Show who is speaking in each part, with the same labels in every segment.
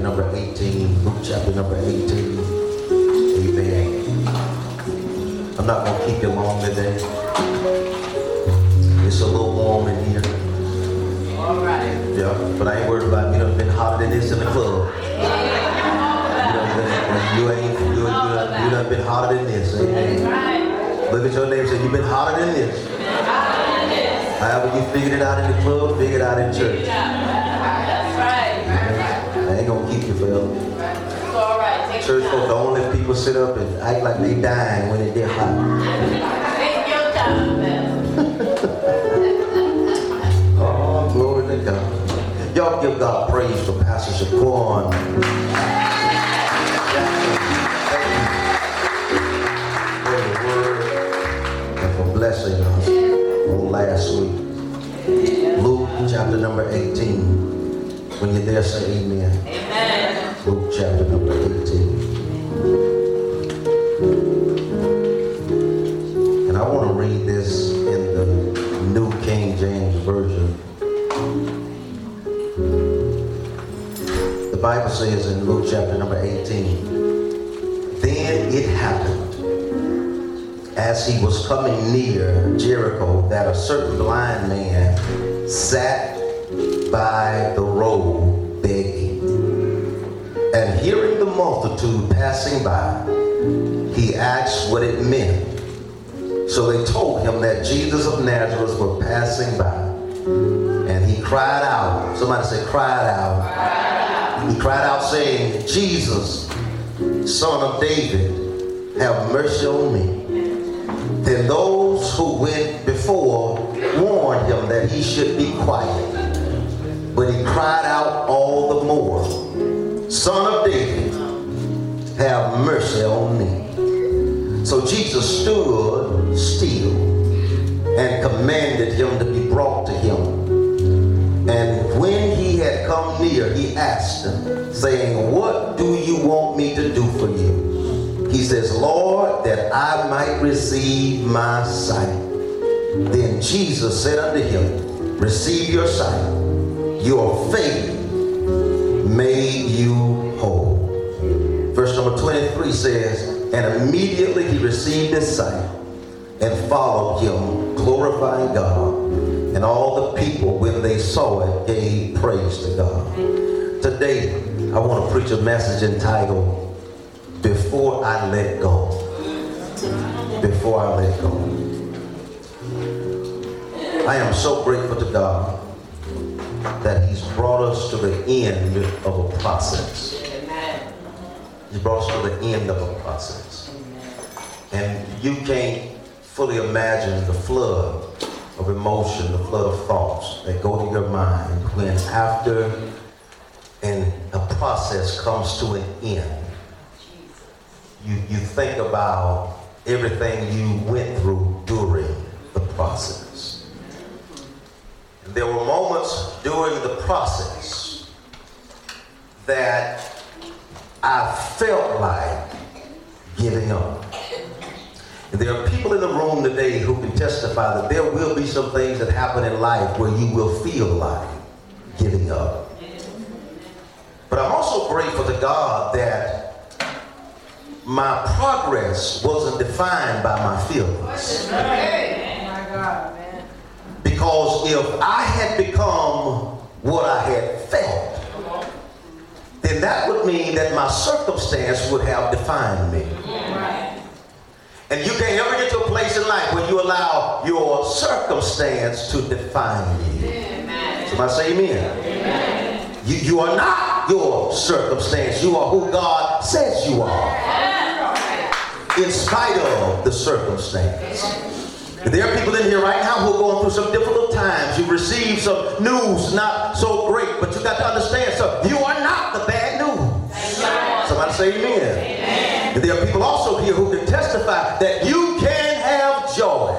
Speaker 1: Number 18, Luke chapter number 18. Amen. I'm not going to keep you long today. It's a little warm in here.
Speaker 2: All right.
Speaker 1: Yeah, but I ain't worried about you know been hotter than this in the club. You, done been, you ain't you, you, done, you done been hotter than this. Amen.
Speaker 2: Right.
Speaker 1: Look at your neighbor and say, You've been hotter than this. However you figured it out in the club, figure it out in church. Ain't gonna keep you forever.
Speaker 2: It's all right.
Speaker 1: Church
Speaker 2: your
Speaker 1: folk don't let people sit up and act like they dying when it get hot.
Speaker 2: Take your time, man.
Speaker 1: Oh, glory to God. Y'all give God praise for Pastor Shaquan. Blessing us last week. Luke chapter number 18. When you're there, say amen.
Speaker 2: Amen.
Speaker 1: Luke chapter number 18. And I want to read this in the New King James Version. The Bible says in Luke chapter number 18, Then it happened as he was coming near Jericho that a certain blind man sat by the road begging. And hearing the multitude passing by, he asked what it meant. So they told him that Jesus of Nazareth was passing by. And he cried out. Somebody say, cried out. He cried out saying, Jesus, son of David, have mercy on me. Then those who went before warned him that he should be quiet. But he cried out all the more, Son of David, have mercy on me. So Jesus stood still and commanded him to be brought to him. And when he had come near, he asked him, saying, What do you want me to do for you? He says, Lord, that I might receive my sight. Then Jesus said unto him, Receive your sight. Your faith made you whole. Verse number 23 says, And immediately he received his sight and followed him, glorifying God. And all the people, when they saw it, gave praise to God. Today, I want to preach a message entitled, Before I Let Go. Before I Let Go. I am so grateful to God that He's brought us to the end of a process.
Speaker 2: Amen.
Speaker 1: He's brought us to the end of a process. And you can't fully imagine the flood of emotion, the flood of thoughts that go to your mind when after and a process comes to an end, you, you think about everything you went through during the process. There were moments during the process that I felt like giving up. There are people in the room today who can testify that there will be some things that happen in life where you will feel like giving up. But I'm also grateful to God that my progress wasn't defined by my feelings.
Speaker 2: My God, man.
Speaker 1: Because if I had become what I had felt, then that would mean that my circumstance would have defined me.
Speaker 2: Right.
Speaker 1: And you can't ever get to a place in life where you allow your circumstance to define you.
Speaker 2: Amen.
Speaker 1: Somebody say amen. You, you are not your circumstance. You are who God says you are. In spite of the circumstance. There are people in here right now who are going through some difficult times. You've received some news not so great, but you got to understand so you are not the bad news. Somebody say amen. And there are people also here who can testify that you can have joy,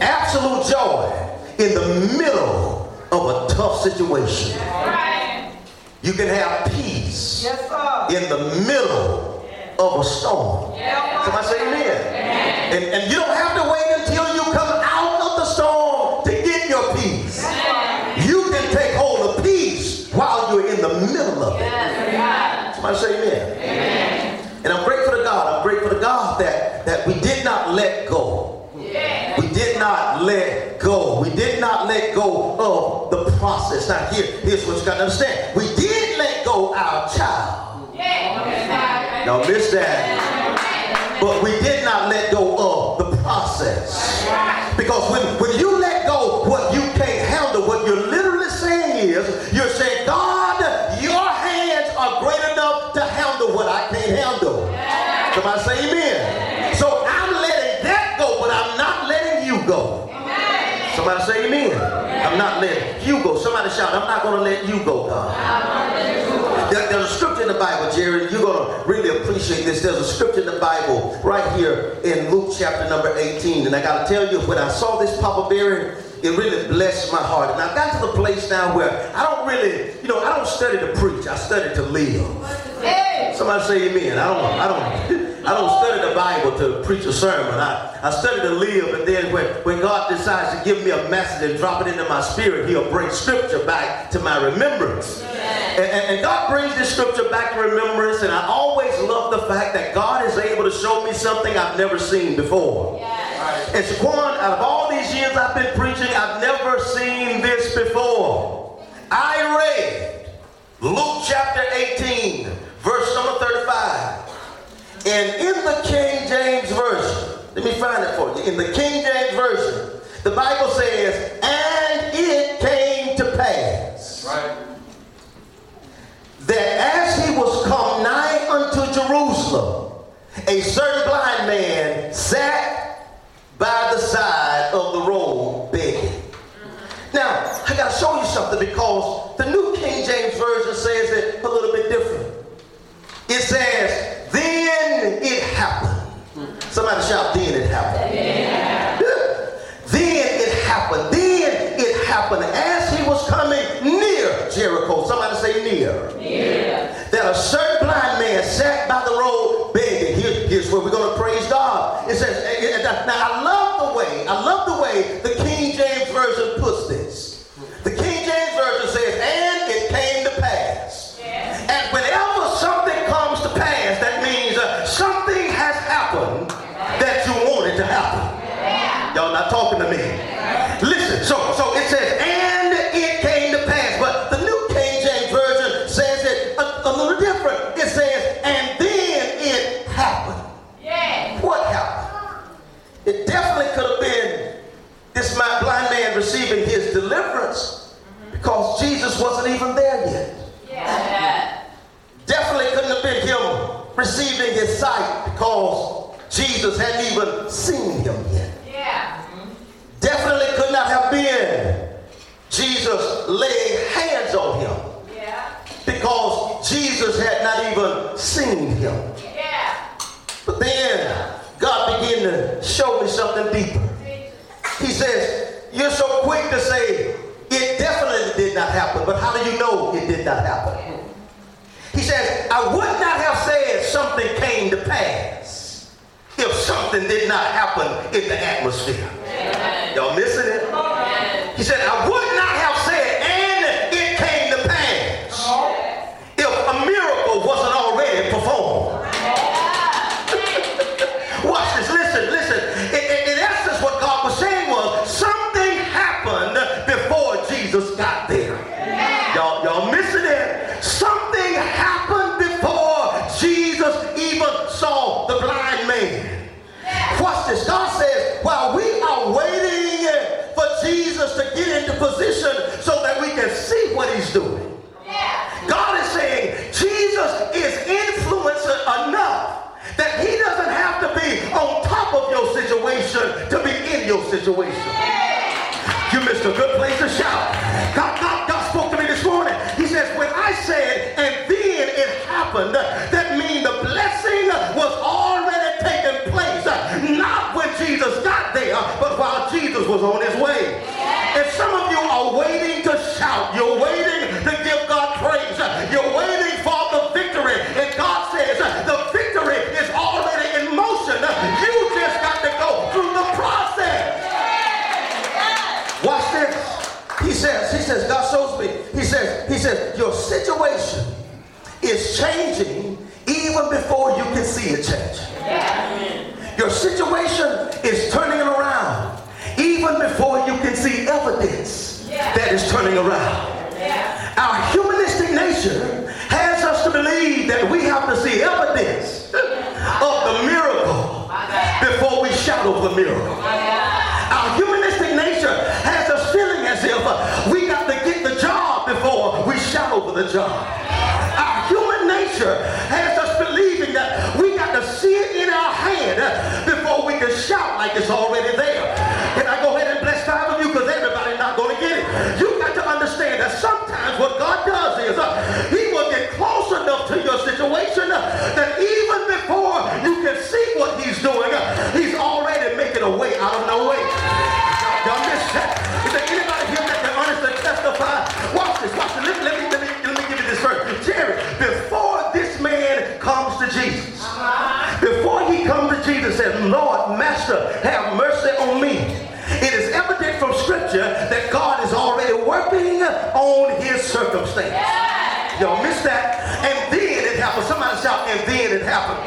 Speaker 1: absolute joy, in the middle of a tough situation.
Speaker 2: Right.
Speaker 1: You can have peace
Speaker 2: Yes,
Speaker 1: in the middle of a storm. Somebody say amen. And, and you don't have to wait of peace while you're in the middle of it. Somebody say amen. amen. And I'm grateful to God. I'm grateful to God that, that we did not let go. Yeah. We did not let go. We did not let go of the process. Now here, here's what you got to understand. We did let go our child. Yeah. Y'all missed that. But we did not let go of the process. Because when, when you let go what you can't handle, what you're literally saying is, Somebody say amen. So I'm letting that go, but I'm not letting you go. Somebody say amen. I'm not letting you go. Somebody shout, I'm not going to let you go, God. There, there's a scripture in the Bible, Jerry. You're going to really appreciate this. There's a scripture in the Bible right here in Luke chapter number 18. And I got to tell you, when I saw this Papa Berry, it really blessed my heart. And I got to the place now where I don't really, you know, I don't study to preach. I study to live. Hey. Somebody say amen. I don't, I don't. I don't study the Bible to preach a sermon. I, I study to live, and then when, when God decides to give me a message and drop it into my spirit, He'll bring scripture back to my remembrance. And, and, and, God brings this scripture back to remembrance, and I always love the fact that God is able to show me something I've never seen before. Yes. And Shaquan, out of all these years I've been preaching, I've never seen this before. I read Luke chapter 18, verse number 35. And in the King James Version, let me find it for you. In the King James Version, the Bible says, and it came to pass right. that as he was come nigh unto Jerusalem, a certain blind man sat by the side of the road begging. Now, I got to show you something because the New King James Version says it a little bit different. It says, then it happened. Somebody shout, then it happened. Yeah. Then it happened. Then it happened the way the Jesus had not even seen him. Yeah. But then God began to show me something deeper. He says, You're so quick to say it definitely did not happen, but how do you know it did not happen? He says, I would not have said something came to pass if something did not happen in the atmosphere. Amen. Y'all missing it? Amen. He said, I would To get into position so that we can see what he's doing. God is saying Jesus is influencer enough that he doesn't have to be on top of your situation to be in your situation. You missed a good place to shout. God, God, God spoke to me this morning. He says, when I said, and then it happened, that means the blessing was already taking place. Not when Jesus got there, but while Jesus was on his way. And some of you are waiting to shout. You're waiting to give God praise. You're waiting for the victory. And God says the victory is already in motion. You just got to go through the process. Watch this. He says, he says, God shows me. He says, he says, your situation is changing even before you can see it change. Your situation is turning around even before you can see evidence that is turning around. Our humanistic nature has us to believe that we have to see evidence of the miracle before we shout over the miracle. Our humanistic nature has us feeling as if we got to get the job before we shout over the job. Our human nature has us believing that we got to see it in our hand before we can shout like it's already a way out of no way. Y'all missed that. Is there anybody here that can honestly testify? Watch this, watch this. Let, let me, let, me, let me give you this verse. Jerry, before this man comes to Jesus, before he comes to Jesus and Lord, Master, have mercy on me. It is evident from scripture that God is already working on his circumstance. Y'all missed that. And then shout, and then it happened.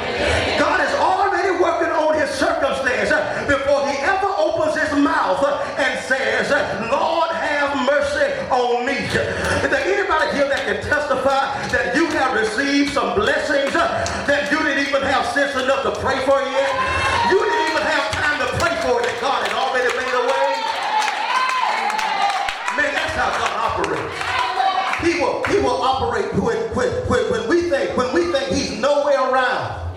Speaker 1: God is already working on his circumstance uh, before he ever opens his mouth uh, and says, Lord, have mercy on me. Is there anybody here that can testify that you have received some blessings uh, that you didn't even have sense enough to pray for yet? You around.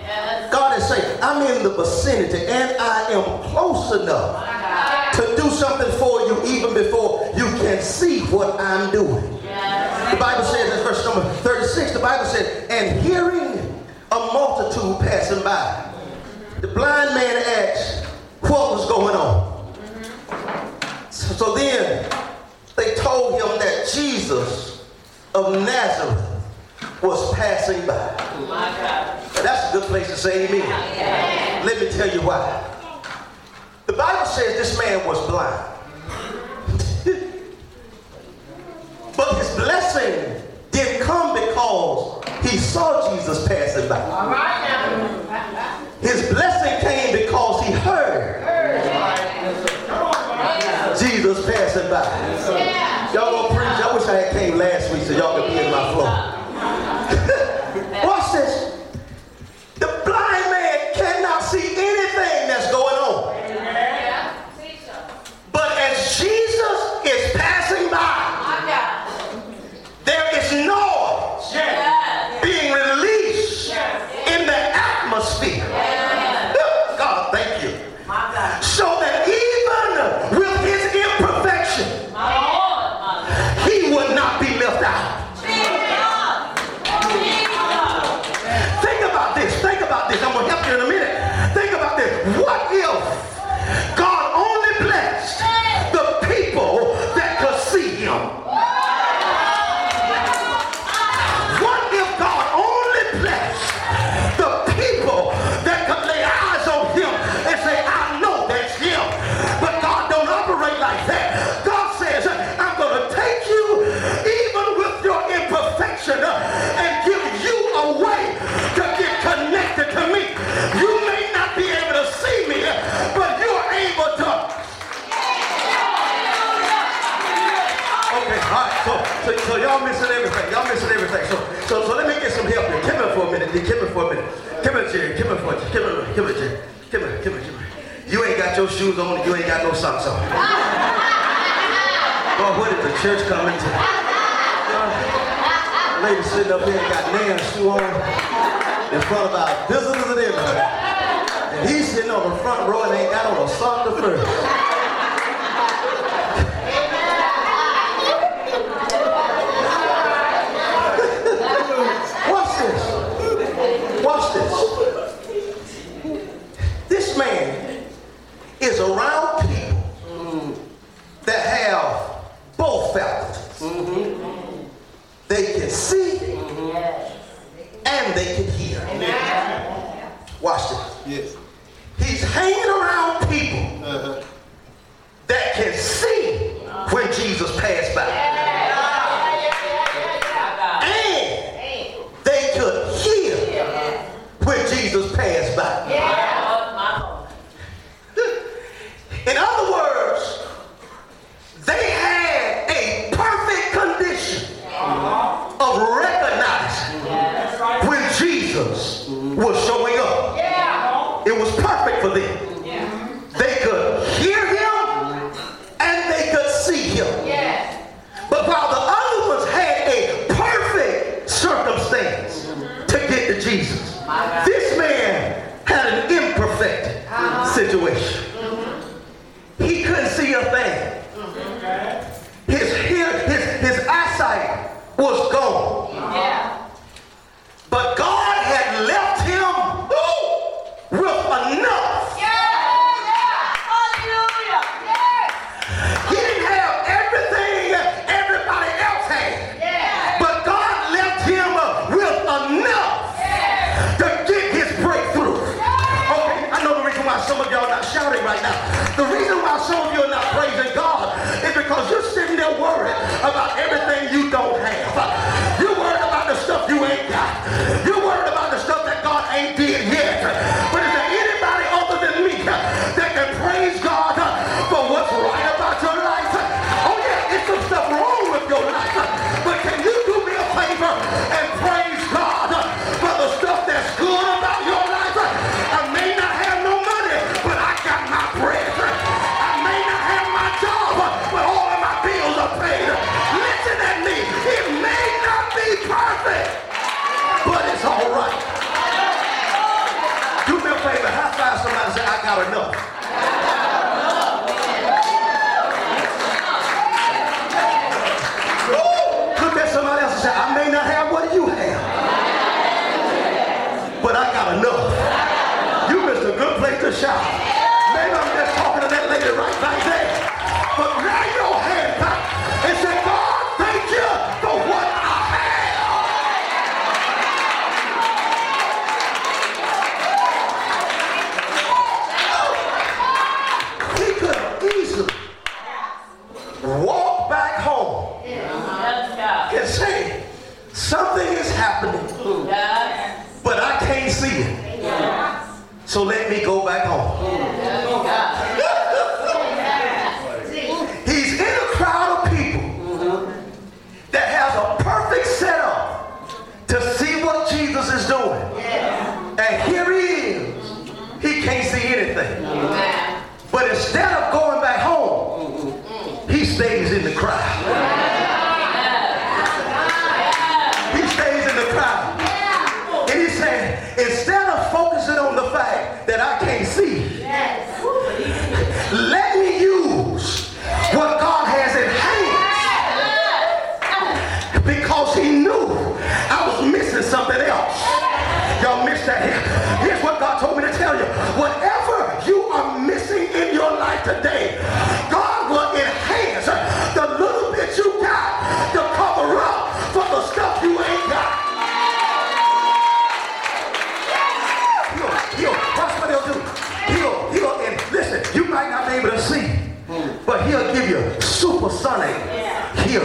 Speaker 1: God is saying, I'm in the vicinity and I am close enough to do something for you even before you can see what I'm doing. The Bible says in verse number 36, the Bible says, and hearing a multitude passing by, the blind man asked what was going on. So, so then they told him that Jesus of Nazareth was passing by. That's a good place to say amen. Let me tell you why. The Bible says this man was blind. but his blessing didn't come because he saw Jesus passing by. His blessing came Come here Come here, come Jerry. Come here, come here, come here. You ain't got your shoes on. You ain't got no socks on. Boy, what is the church coming to? Lady sitting up here and got nail shoe on in front of our visitors and everything. And he's sitting on the front row and ain't got on a sock to first. It was perfect for them. My,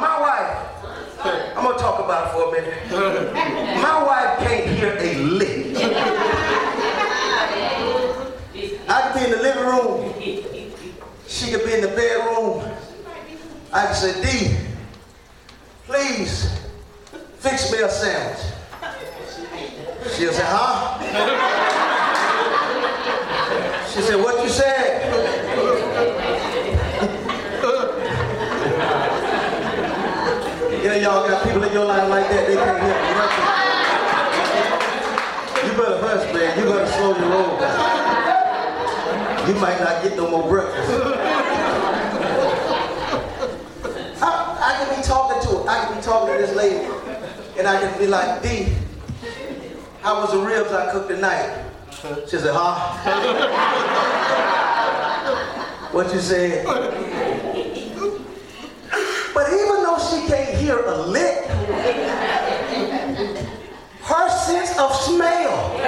Speaker 1: my wife, I'm going to talk about for a minute. My wife can't hear a lick. I could be in the living room. She could be in the bedroom. I could say, D, please I can be like, D, how was the ribs I cooked tonight? She said, huh? what you said? But even though she can't hear a lick, her sense of smell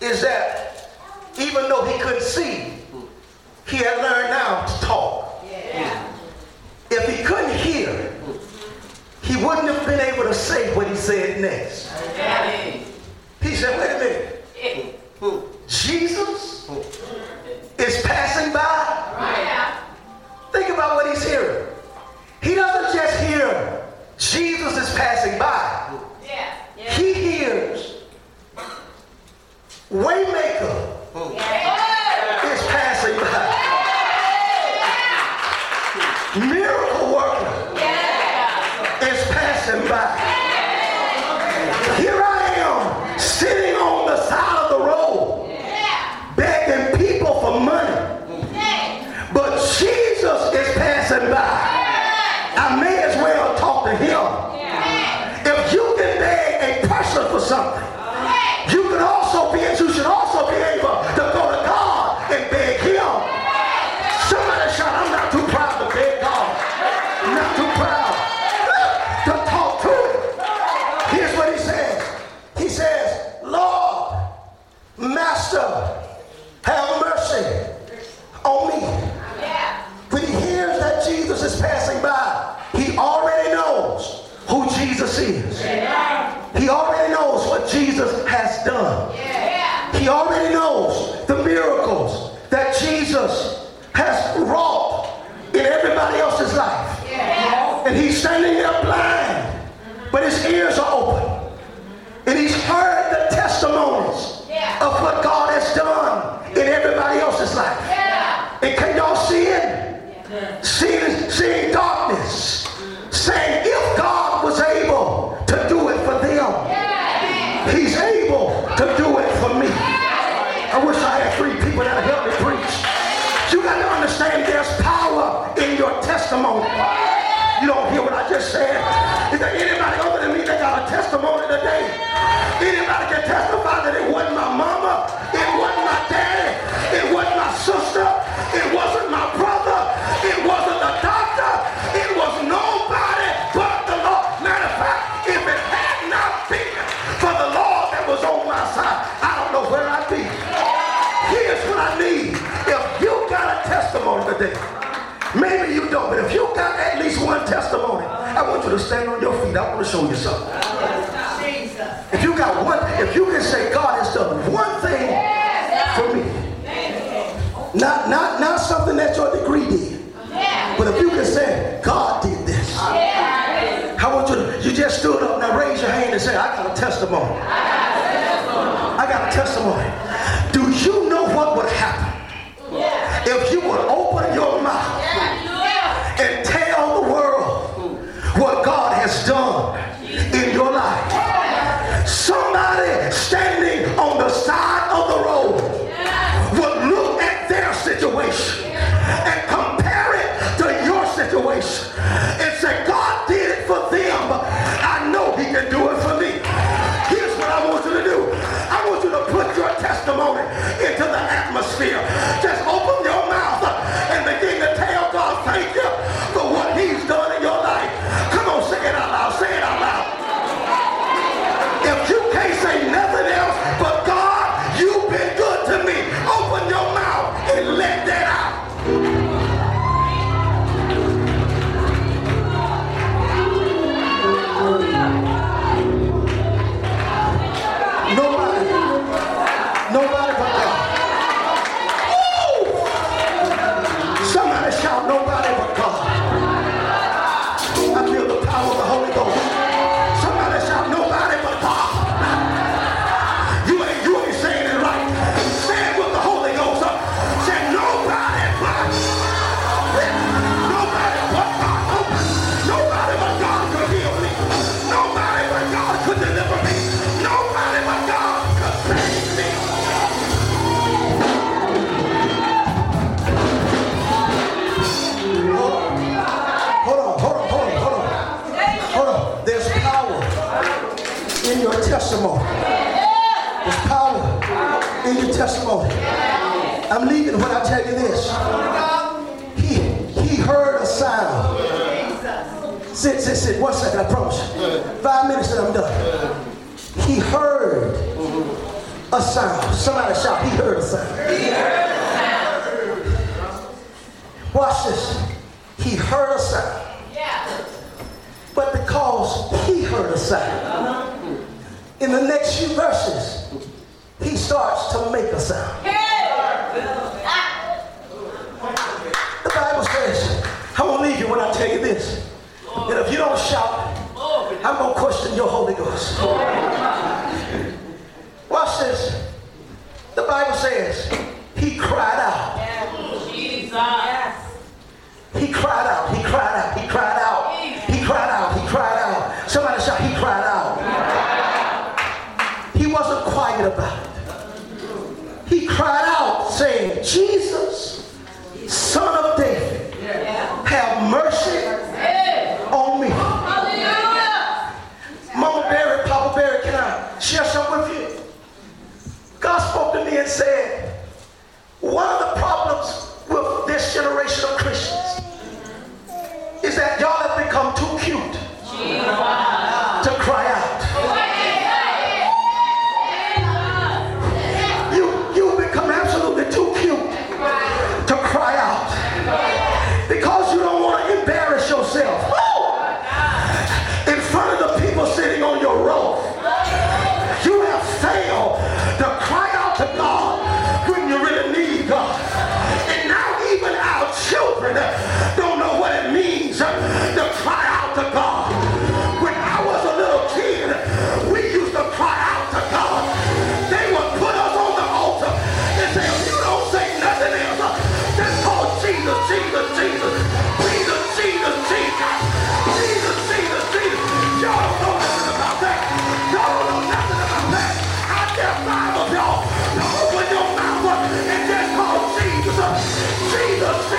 Speaker 1: is that even though he couldn't see, he had learned now to talk. Yeah. If he couldn't hear, he wouldn't have been able to say what he said next. Yeah. He said, wait a minute. Yeah. Jesus is passing by. Right. Think about what he's hearing. He doesn't just hear Jesus is passing by. Waymaker. stand on your feet, I want to show you something. If you got one, if you can say God has done one thing for me, not not not something that your degree did, but if you can say God did this, I want you to, you just stood up now, raise your hand and say I got a testimony. I got a testimony. Do you know what would happen if you would? testimony into the atmosphere. Just testimony. There's power in your testimony. I'm leaving when I tell you this. He, he heard a sound. Sit, sit, sit. One second, I promise. Five minutes and I'm done. He heard a sound. Somebody shout, he heard a sound. Watch this. He heard a sound. But because he heard a sound, in the next few verses, he starts to make a sound. The Bible says, I won't leave you when I tell you this. That if you don't shout, I'm going to question your Holy Ghost. Watch this. The Bible says, he cried out.
Speaker 3: Jesus.
Speaker 1: He cried out. Jesus, son of David, have mercy Jesus.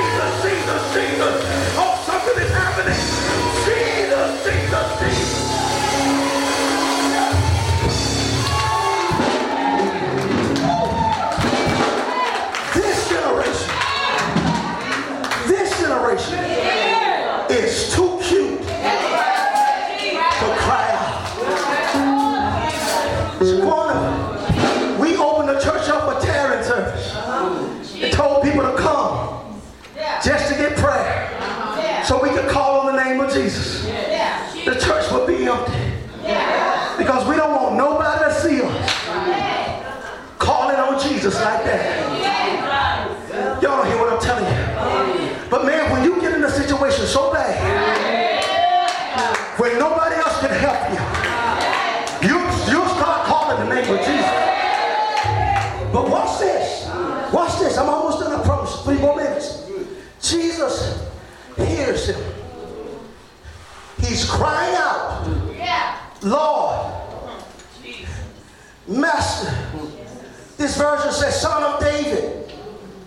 Speaker 1: This version says, Son of David,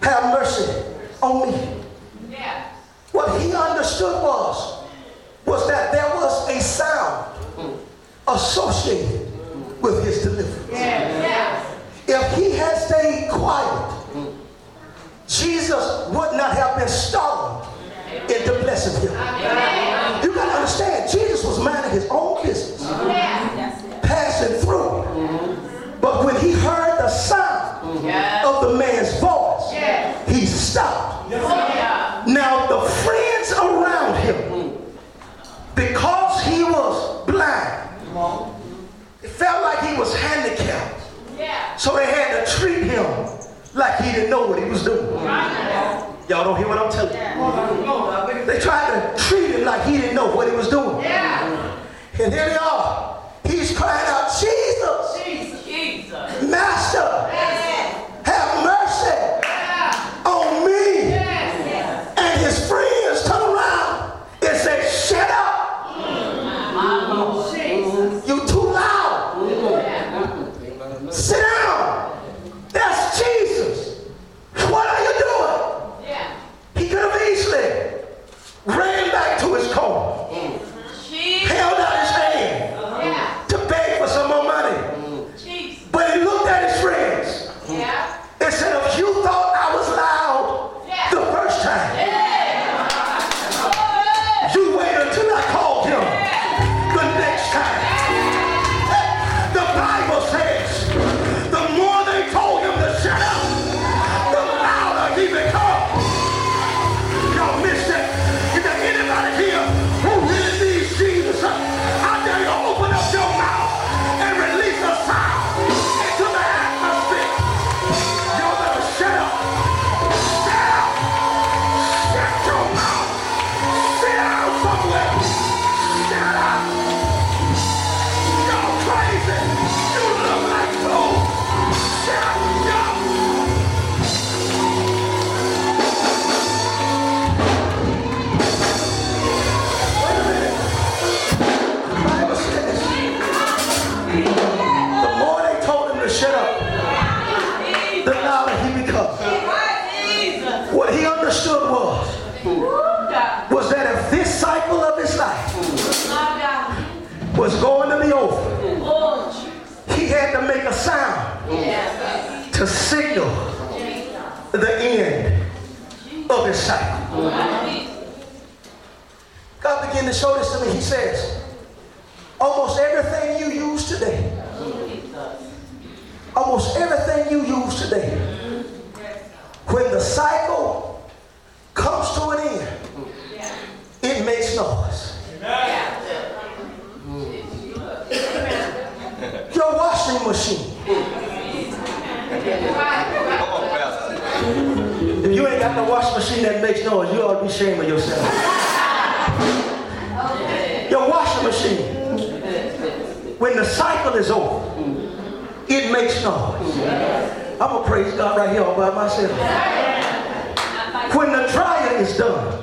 Speaker 1: have mercy on me. What he understood was, was that there was a sound associated with his deliverance. If he had stayed quiet, Jesus would not have been startled into blessing him. You got to understand, Jesus was minding his own business, sound mm-hmm. of the man's voice, yes. he stopped. Yes. Oh, yeah. Now the friends around him, because he was blind, it felt like he was handicapped. Yeah. So they had to treat him like he didn't know what he was doing. Y'all don't hear what I'm telling you. Yeah. They tried to treat him like he didn't know what he was doing.
Speaker 3: Yeah.
Speaker 1: And here they are. He's crying out Oh, Lord. You too loud. Oh. Sit was that if this cycle of his life? Was going to be over, he had to make a sound to signal the end of his cycle. God began to show this to me. He says, almost everything you use today, almost everything you use today, when the cycle you ain't got no washing machine that makes noise, you ought to be ashamed of yourself. Your washing machine, when the cycle is over, it makes noise. I'm going to praise God right here all by myself. When the trial is done,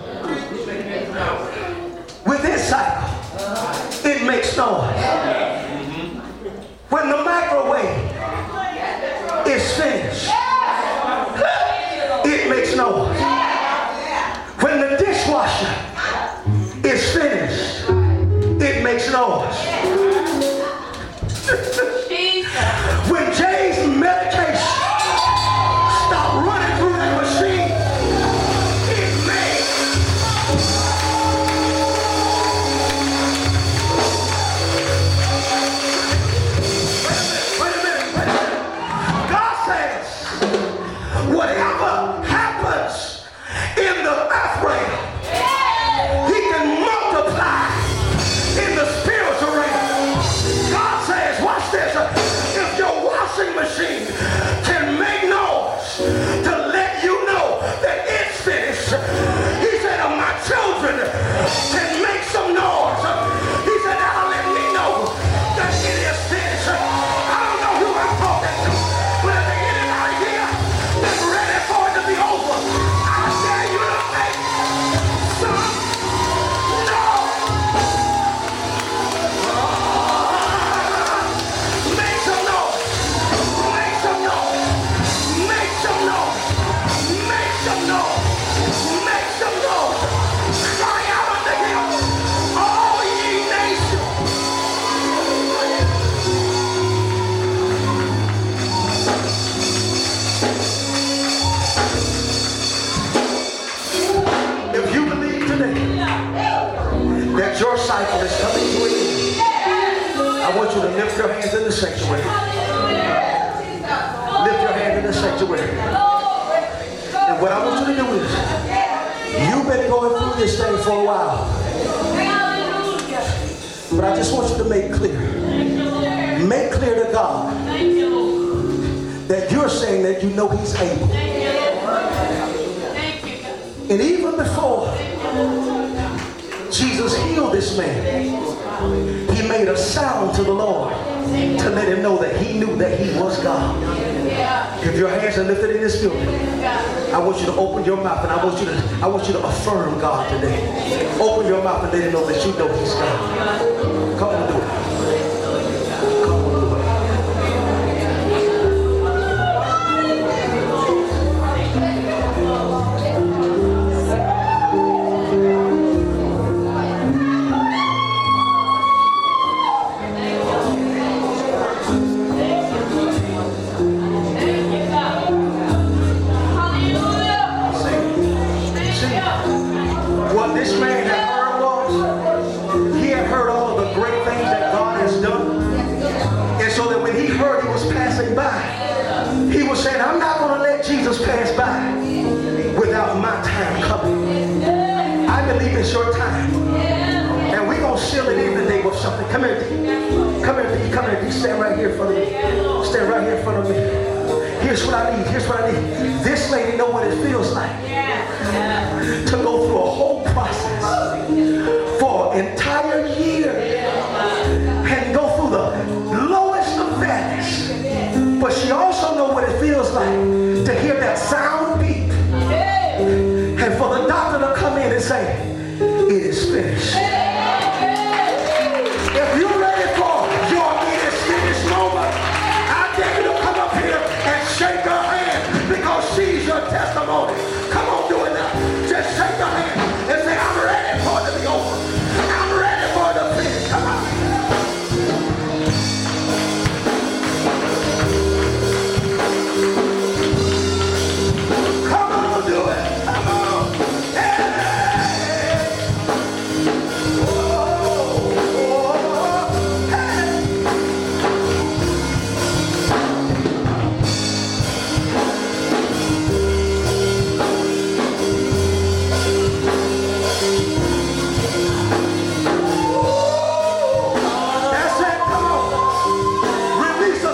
Speaker 1: with this cycle, it makes noise. When the microwave is finished, It's finished. It makes noise.
Speaker 3: Jesus
Speaker 1: healed this man. He made a sound to the Lord to let him know that he knew that he was God. If your hands are lifted in this building, I want you to open your mouth and I want you to I want you to affirm God today. Open your mouth and let him know that you know he's God. Come on, do it. Come here, Come here. Come here. Stand right here in front of me. Stand right here in front of me. Here's what I need. Here's what I need. This lady know what it feels like to go through a whole process for an entire